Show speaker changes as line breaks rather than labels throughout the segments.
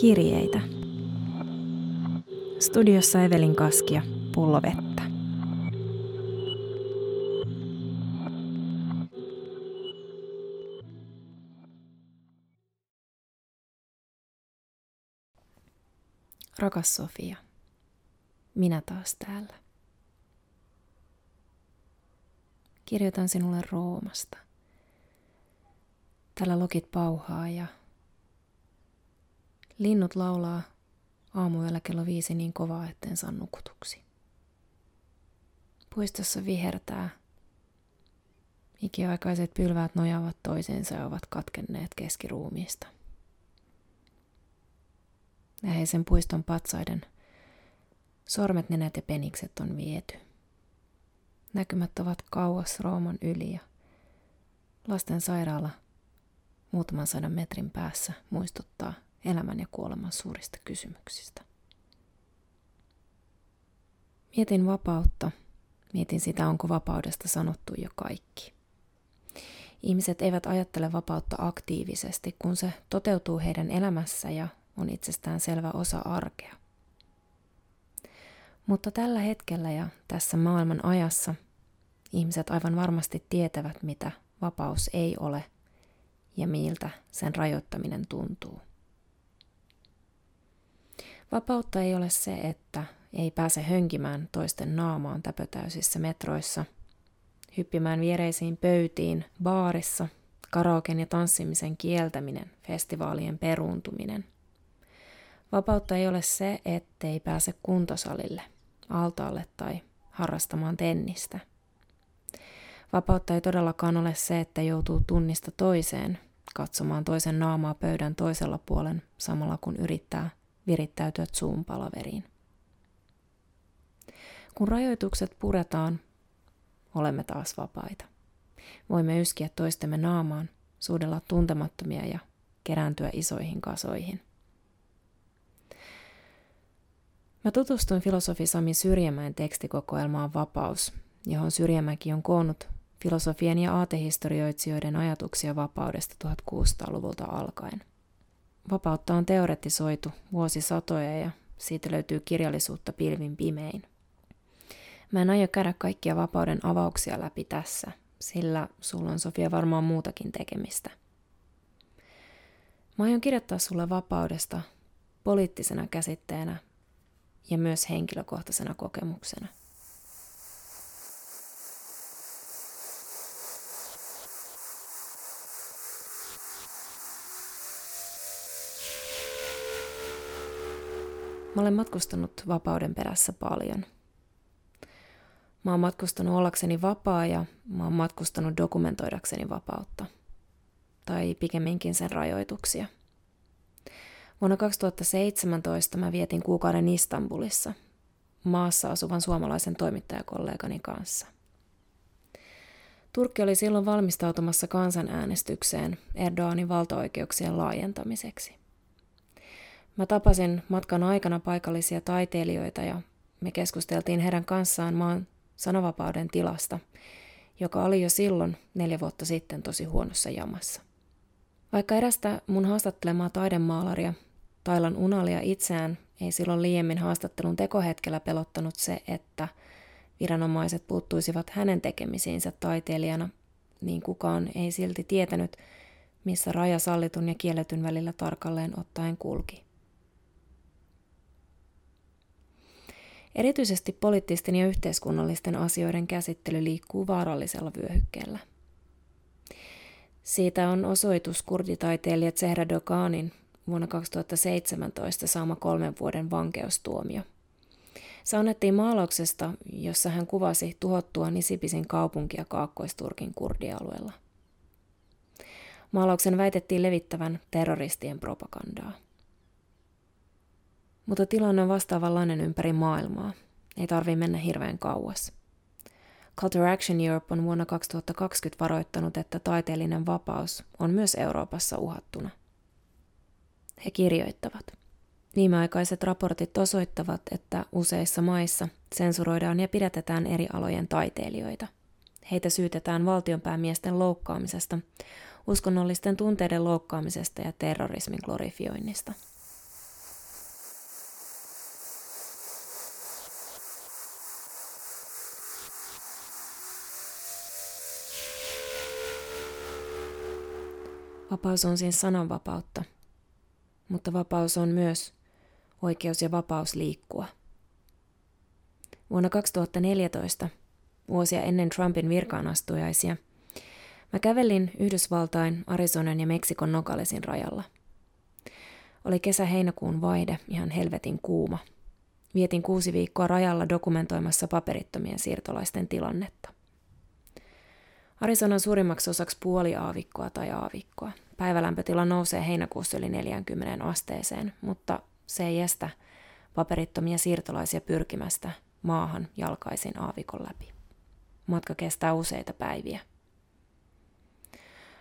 Kirjeitä. Studiossa Evelin Kaskia, pullo vettä. Rakas Sofia, minä taas täällä. Kirjoitan sinulle Roomasta. Täällä lokit pauhaa ja linnut laulaa aamuyöllä kello viisi niin kovaa, etten saa nukutuksi. Puistossa vihertää. Ikiaikaiset pylväät nojaavat toisiinsa ja ovat katkenneet keskiruumiista. Läheisen puiston patsaiden sormet, nenät ja penikset on viety. Näkymät ovat kauas Rooman yli ja lasten sairaala muutaman sadan metrin päässä muistuttaa elämän ja kuoleman suurista kysymyksistä. Mietin vapautta. Mietin sitä, onko vapaudesta sanottu jo kaikki. Ihmiset eivät ajattele vapautta aktiivisesti, kun se toteutuu heidän elämässä ja on itsestään selvä osa arkea. Mutta tällä hetkellä ja tässä maailman ajassa ihmiset aivan varmasti tietävät, mitä vapaus ei ole ja miltä sen rajoittaminen tuntuu. Vapautta ei ole se, että ei pääse hönkimään toisten naamaan täpötäysissä metroissa, hyppimään viereisiin pöytiin, baarissa, karaoken ja tanssimisen kieltäminen, festivaalien peruuntuminen. Vapautta ei ole se, ettei pääse kuntosalille, altaalle tai harrastamaan tennistä. Vapautta ei todellakaan ole se, että joutuu tunnista toiseen, katsomaan toisen naamaa pöydän toisella puolen samalla kun yrittää virittäytyä Zoom-palaveriin. Kun rajoitukset puretaan, olemme taas vapaita. Voimme yskiä toistemme naamaan, suudella tuntemattomia ja kerääntyä isoihin kasoihin. Mä tutustuin filosofi Sami Syrjämäen tekstikokoelmaan Vapaus, johon Syrjämäki on koonnut filosofien ja aatehistorioitsijoiden ajatuksia vapaudesta 1600-luvulta alkaen. Vapautta on teoretisoitu vuosisatoja ja siitä löytyy kirjallisuutta pilvin pimein. Mä en aio käydä kaikkia vapauden avauksia läpi tässä, sillä sulla on Sofia varmaan muutakin tekemistä. Mä aion kirjoittaa sulle vapaudesta poliittisena käsitteenä ja myös henkilökohtaisena kokemuksena. Mä olen matkustanut vapauden perässä paljon. Mä oon matkustanut ollakseni vapaa ja mä oon matkustanut dokumentoidakseni vapautta. Tai pikemminkin sen rajoituksia. Vuonna 2017 mä vietin kuukauden Istanbulissa, maassa asuvan suomalaisen toimittajakollegani kanssa. Turkki oli silloin valmistautumassa kansanäänestykseen Erdoganin valtaoikeuksien laajentamiseksi. Mä tapasin matkan aikana paikallisia taiteilijoita ja me keskusteltiin heidän kanssaan maan sanovapauden tilasta, joka oli jo silloin neljä vuotta sitten tosi huonossa jamassa. Vaikka erästä mun haastattelemaa taidemaalaria, Tailan Unalia itseään, ei silloin liiemmin haastattelun tekohetkellä pelottanut se, että viranomaiset puuttuisivat hänen tekemisiinsä taiteilijana, niin kukaan ei silti tietänyt, missä raja sallitun ja kielletyn välillä tarkalleen ottaen kulki. Erityisesti poliittisten ja yhteiskunnallisten asioiden käsittely liikkuu vaarallisella vyöhykkeellä. Siitä on osoitus kurditaiteilija Zehra Doganin vuonna 2017 saama kolmen vuoden vankeustuomio. Se annettiin maalauksesta, jossa hän kuvasi tuhottua Nisipisin kaupunkia Kaakkoisturkin kurdialueella. Maalauksen väitettiin levittävän terroristien propagandaa. Mutta tilanne on vastaavanlainen ympäri maailmaa. Ei tarvi mennä hirveän kauas. Culture Action Europe on vuonna 2020 varoittanut, että taiteellinen vapaus on myös Euroopassa uhattuna. He kirjoittavat. Viimeaikaiset raportit osoittavat, että useissa maissa sensuroidaan ja pidätetään eri alojen taiteilijoita. Heitä syytetään valtionpäämiesten loukkaamisesta, uskonnollisten tunteiden loukkaamisesta ja terrorismin glorifioinnista – Vapaus on siis sananvapautta, mutta vapaus on myös oikeus ja vapaus liikkua. Vuonna 2014, vuosia ennen Trumpin virkaanastujaisia, mä kävelin Yhdysvaltain, Arizonan ja Meksikon Nogalesin rajalla. Oli kesä-heinäkuun vaihde, ihan helvetin kuuma. Vietin kuusi viikkoa rajalla dokumentoimassa paperittomien siirtolaisten tilannetta. Arizonan suurimmaksi osaksi puoli aavikkoa tai aavikkoa. Päivälämpötila nousee heinäkuussa yli 40 asteeseen, mutta se ei estä paperittomia siirtolaisia pyrkimästä maahan jalkaisin aavikon läpi. Matka kestää useita päiviä.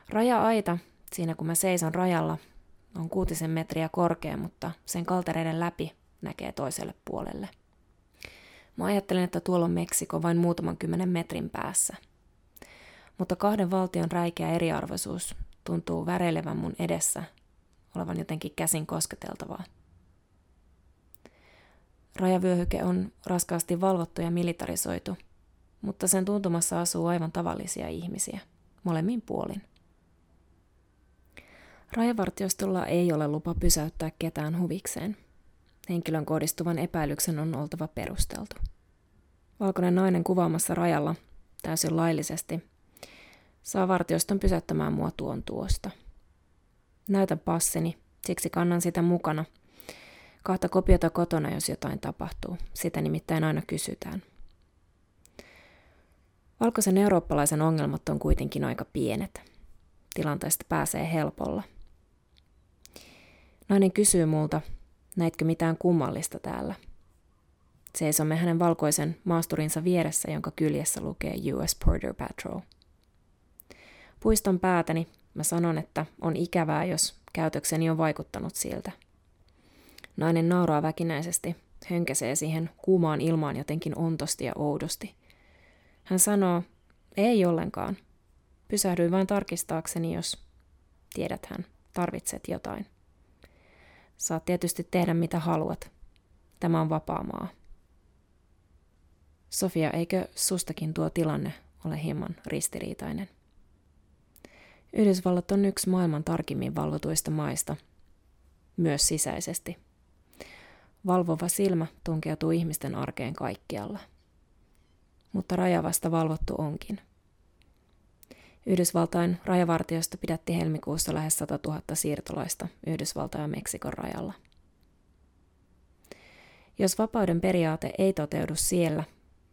Raja-aita, siinä kun mä seison rajalla, on kuutisen metriä korkea, mutta sen kaltereiden läpi näkee toiselle puolelle. Mä ajattelen, että tuolla on Meksiko vain muutaman kymmenen metrin päässä. Mutta kahden valtion räikeä eriarvoisuus tuntuu väreilevän mun edessä olevan jotenkin käsin kosketeltavaa. Rajavyöhyke on raskaasti valvottu ja militarisoitu, mutta sen tuntumassa asuu aivan tavallisia ihmisiä, molemmin puolin. Rajavartiostolla ei ole lupa pysäyttää ketään huvikseen. Henkilön kohdistuvan epäilyksen on oltava perusteltu. Valkoinen nainen kuvaamassa rajalla täysin laillisesti saa vartioston pysäyttämään mua tuon tuosta. Näytän passini, siksi kannan sitä mukana – Kahta kopiota kotona, jos jotain tapahtuu. Sitä nimittäin aina kysytään. Valkoisen eurooppalaisen ongelmat on kuitenkin aika pienet. Tilanteesta pääsee helpolla. Nainen kysyy multa, näitkö mitään kummallista täällä? Seisomme hänen valkoisen maasturinsa vieressä, jonka kyljessä lukee US Border Patrol. Puiston päätäni mä sanon, että on ikävää, jos käytökseni on vaikuttanut siltä – Nainen nauraa väkinäisesti, hönkäsee siihen kuumaan ilmaan jotenkin ontosti ja oudosti. Hän sanoo, ei ollenkaan. Pysähdyin vain tarkistaakseni, jos tiedät hän, tarvitset jotain. Saat tietysti tehdä mitä haluat. Tämä on vapaa maa. Sofia, eikö sustakin tuo tilanne ole hieman ristiriitainen? Yhdysvallat on yksi maailman tarkimmin valvotuista maista, myös sisäisesti – Valvova silmä tunkeutuu ihmisten arkeen kaikkialla. Mutta raja vasta valvottu onkin. Yhdysvaltain rajavartiosta pidätti helmikuussa lähes 100 000 siirtolaista Yhdysvaltain ja Meksikon rajalla. Jos vapauden periaate ei toteudu siellä,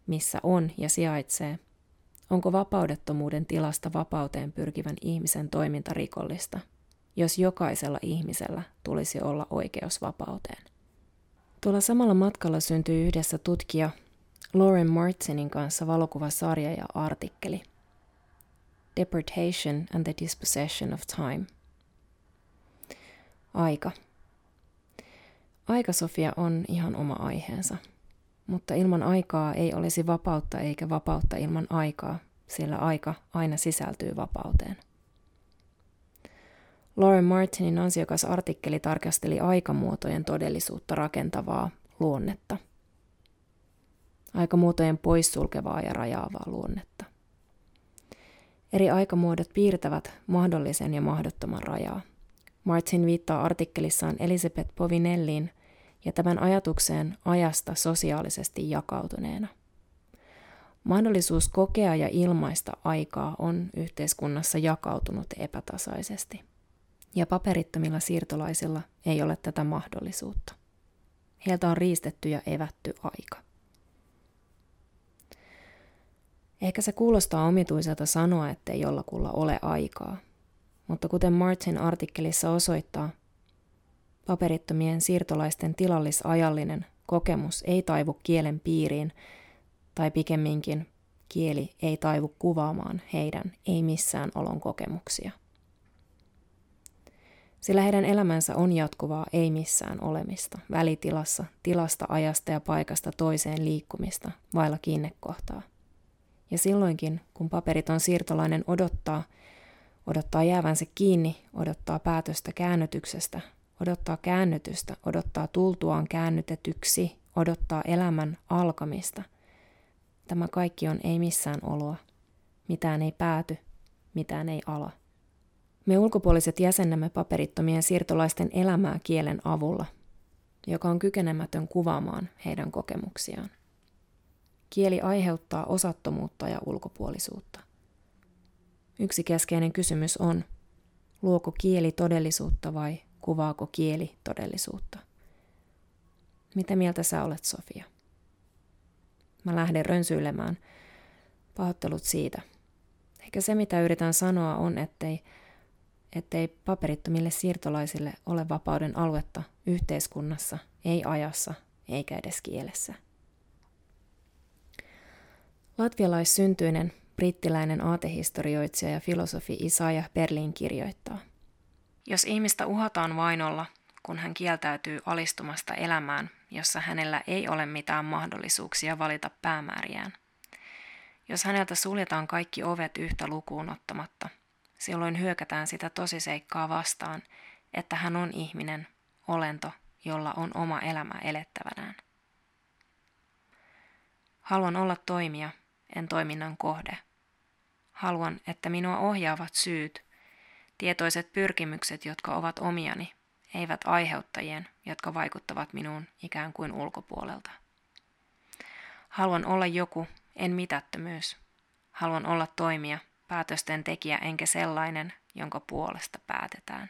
missä on ja sijaitsee, onko vapaudettomuuden tilasta vapauteen pyrkivän ihmisen toiminta rikollista, jos jokaisella ihmisellä tulisi olla oikeus vapauteen? Tuolla samalla matkalla syntyi yhdessä tutkija Lauren Martinin kanssa valokuvasarja ja artikkeli Deportation and the Dispossession of Time. Aika. Aika, Sofia, on ihan oma aiheensa. Mutta ilman aikaa ei olisi vapautta eikä vapautta ilman aikaa, sillä aika aina sisältyy vapauteen. Lauren Martinin ansiokas artikkeli tarkasteli aikamuotojen todellisuutta rakentavaa luonnetta. Aikamuotojen poissulkevaa ja rajaavaa luonnetta. Eri aikamuodot piirtävät mahdollisen ja mahdottoman rajaa. Martin viittaa artikkelissaan Elisabeth Povinelliin ja tämän ajatukseen ajasta sosiaalisesti jakautuneena. Mahdollisuus kokea ja ilmaista aikaa on yhteiskunnassa jakautunut epätasaisesti ja paperittomilla siirtolaisilla ei ole tätä mahdollisuutta. Heiltä on riistetty ja evätty aika. Ehkä se kuulostaa omituiselta sanoa, ettei jollakulla ole aikaa, mutta kuten Martin artikkelissa osoittaa, paperittomien siirtolaisten tilallisajallinen kokemus ei taivu kielen piiriin, tai pikemminkin kieli ei taivu kuvaamaan heidän ei missään olon kokemuksia sillä heidän elämänsä on jatkuvaa ei missään olemista, välitilassa, tilasta, ajasta ja paikasta toiseen liikkumista, vailla kiinnekohtaa. Ja silloinkin, kun paperiton siirtolainen odottaa, odottaa jäävänsä kiinni, odottaa päätöstä käännytyksestä, odottaa käännytystä, odottaa tultuaan käännytetyksi, odottaa elämän alkamista. Tämä kaikki on ei missään oloa. Mitään ei pääty, mitään ei ala. Me ulkopuoliset jäsennämme paperittomien siirtolaisten elämää kielen avulla, joka on kykenemätön kuvaamaan heidän kokemuksiaan. Kieli aiheuttaa osattomuutta ja ulkopuolisuutta. Yksi keskeinen kysymys on, luoko kieli todellisuutta vai kuvaako kieli todellisuutta? Mitä mieltä sä olet, Sofia? Mä lähden rönsyilemään. Pahoittelut siitä. Eikä se, mitä yritän sanoa, on, ettei, ettei paperittomille siirtolaisille ole vapauden aluetta yhteiskunnassa, ei ajassa eikä edes kielessä. Latvialaissyntyinen brittiläinen aatehistorioitsija ja filosofi Isaiah Berlin kirjoittaa. Jos ihmistä uhataan vainolla, kun hän kieltäytyy alistumasta elämään, jossa hänellä ei ole mitään mahdollisuuksia valita päämääriään. Jos häneltä suljetaan kaikki ovet yhtä lukuun ottamatta, silloin hyökätään sitä tosiseikkaa vastaan, että hän on ihminen, olento, jolla on oma elämä elettävänään. Haluan olla toimija, en toiminnan kohde. Haluan, että minua ohjaavat syyt, tietoiset pyrkimykset, jotka ovat omiani, eivät aiheuttajien, jotka vaikuttavat minuun ikään kuin ulkopuolelta. Haluan olla joku, en mitättömyys. Haluan olla toimija, päätösten tekijä enkä sellainen, jonka puolesta päätetään.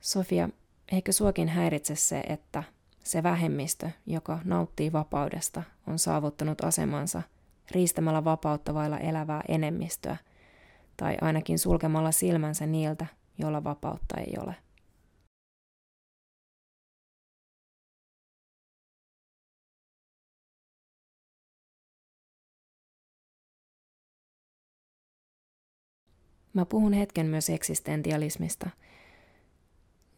Sofia, eikö suokin häiritse se, että se vähemmistö, joka nauttii vapaudesta, on saavuttanut asemansa riistämällä vapautta vailla elävää enemmistöä, tai ainakin sulkemalla silmänsä niiltä, joilla vapautta ei ole. Mä puhun hetken myös eksistentialismista.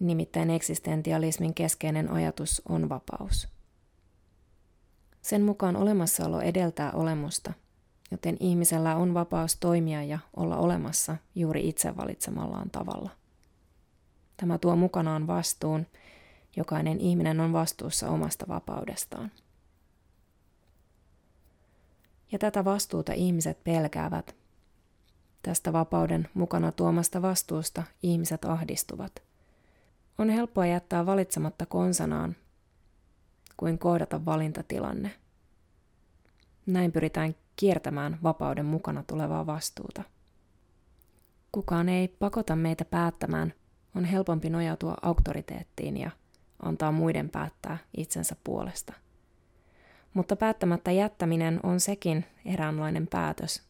Nimittäin eksistentialismin keskeinen ajatus on vapaus. Sen mukaan olemassaolo edeltää olemusta, joten ihmisellä on vapaus toimia ja olla olemassa juuri itse valitsemallaan tavalla. Tämä tuo mukanaan vastuun. Jokainen ihminen on vastuussa omasta vapaudestaan. Ja tätä vastuuta ihmiset pelkäävät Tästä vapauden mukana tuomasta vastuusta ihmiset ahdistuvat. On helppoa jättää valitsematta konsanaan kuin kohdata valintatilanne. Näin pyritään kiertämään vapauden mukana tulevaa vastuuta. Kukaan ei pakota meitä päättämään, on helpompi nojautua auktoriteettiin ja antaa muiden päättää itsensä puolesta. Mutta päättämättä jättäminen on sekin eräänlainen päätös,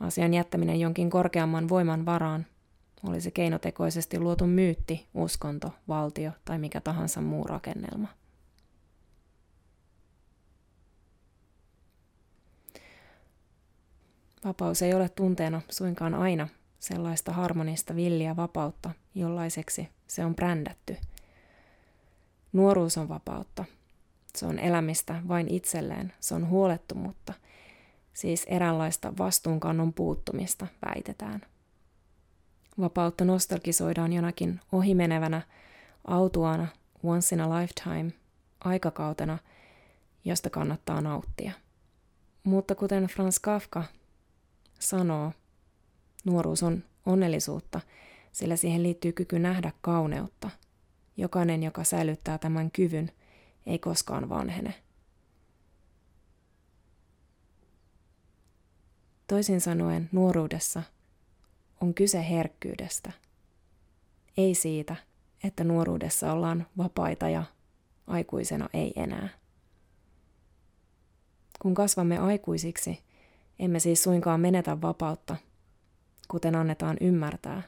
Asian jättäminen jonkin korkeamman voiman varaan olisi keinotekoisesti luotu myytti, uskonto, valtio tai mikä tahansa muu rakennelma. Vapaus ei ole tunteena suinkaan aina sellaista harmonista villiä vapautta, jollaiseksi se on brändätty. Nuoruus on vapautta. Se on elämistä vain itselleen, se on huolettomuutta – siis eräänlaista vastuunkannon puuttumista, väitetään. Vapautta nostalgisoidaan jonakin ohimenevänä, autuana, once in a lifetime, aikakautena, josta kannattaa nauttia. Mutta kuten Franz Kafka sanoo, nuoruus on onnellisuutta, sillä siihen liittyy kyky nähdä kauneutta. Jokainen, joka säilyttää tämän kyvyn, ei koskaan vanhene. Toisin sanoen nuoruudessa on kyse herkkyydestä. Ei siitä, että nuoruudessa ollaan vapaita ja aikuisena ei enää. Kun kasvamme aikuisiksi, emme siis suinkaan menetä vapautta, kuten annetaan ymmärtää,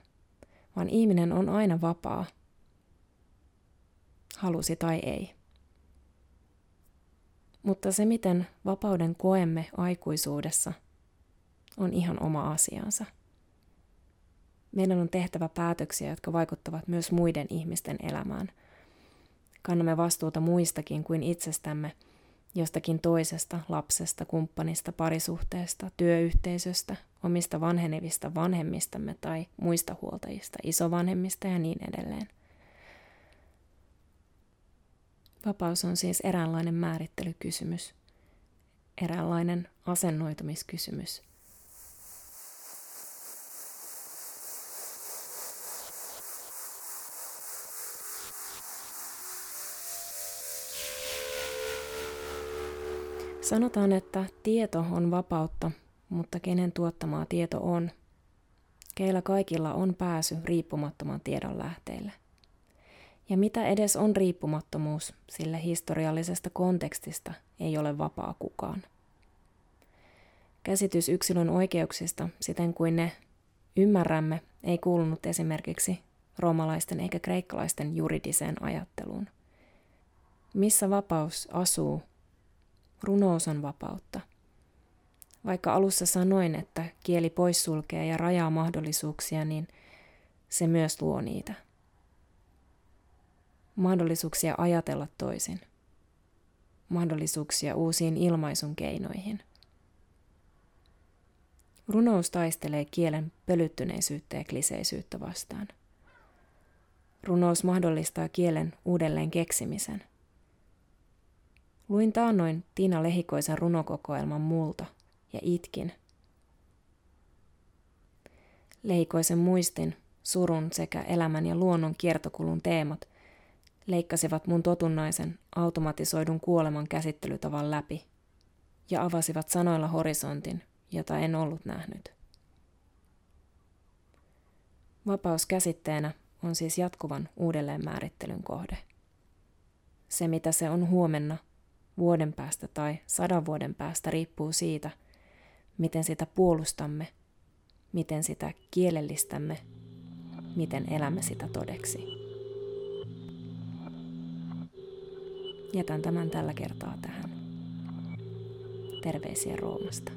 vaan ihminen on aina vapaa, halusi tai ei. Mutta se, miten vapauden koemme aikuisuudessa – on ihan oma asiansa. Meidän on tehtävä päätöksiä, jotka vaikuttavat myös muiden ihmisten elämään. Kannamme vastuuta muistakin kuin itsestämme, jostakin toisesta, lapsesta, kumppanista, parisuhteesta, työyhteisöstä, omista vanhenevista vanhemmistamme tai muista huoltajista, isovanhemmista ja niin edelleen. Vapaus on siis eräänlainen määrittelykysymys, eräänlainen asennoitumiskysymys – Sanotaan, että tieto on vapautta, mutta kenen tuottamaa tieto on? Keillä kaikilla on pääsy riippumattoman tiedon lähteille. Ja mitä edes on riippumattomuus, sillä historiallisesta kontekstista ei ole vapaa kukaan. Käsitys yksilön oikeuksista, siten kuin ne ymmärrämme, ei kuulunut esimerkiksi roomalaisten eikä kreikkalaisten juridiseen ajatteluun. Missä vapaus asuu? Runous on vapautta. Vaikka alussa sanoin, että kieli poissulkee ja rajaa mahdollisuuksia, niin se myös luo niitä. Mahdollisuuksia ajatella toisin. Mahdollisuuksia uusiin ilmaisun keinoihin. Runous taistelee kielen pölyttyneisyyttä ja kliseisyyttä vastaan. Runous mahdollistaa kielen uudelleen keksimisen. Luin taannoin Tiina Lehikoisen runokokoelman multa ja itkin. Lehikoisen muistin, surun sekä elämän ja luonnon kiertokulun teemat leikkasivat mun totunnaisen automatisoidun kuoleman käsittelytavan läpi ja avasivat sanoilla horisontin, jota en ollut nähnyt. Vapaus käsitteenä on siis jatkuvan uudelleenmäärittelyn kohde. Se, mitä se on huomenna, vuoden päästä tai sadan vuoden päästä, riippuu siitä, miten sitä puolustamme, miten sitä kielellistämme, miten elämme sitä todeksi. Jätän tämän tällä kertaa tähän. Terveisiä Roomasta.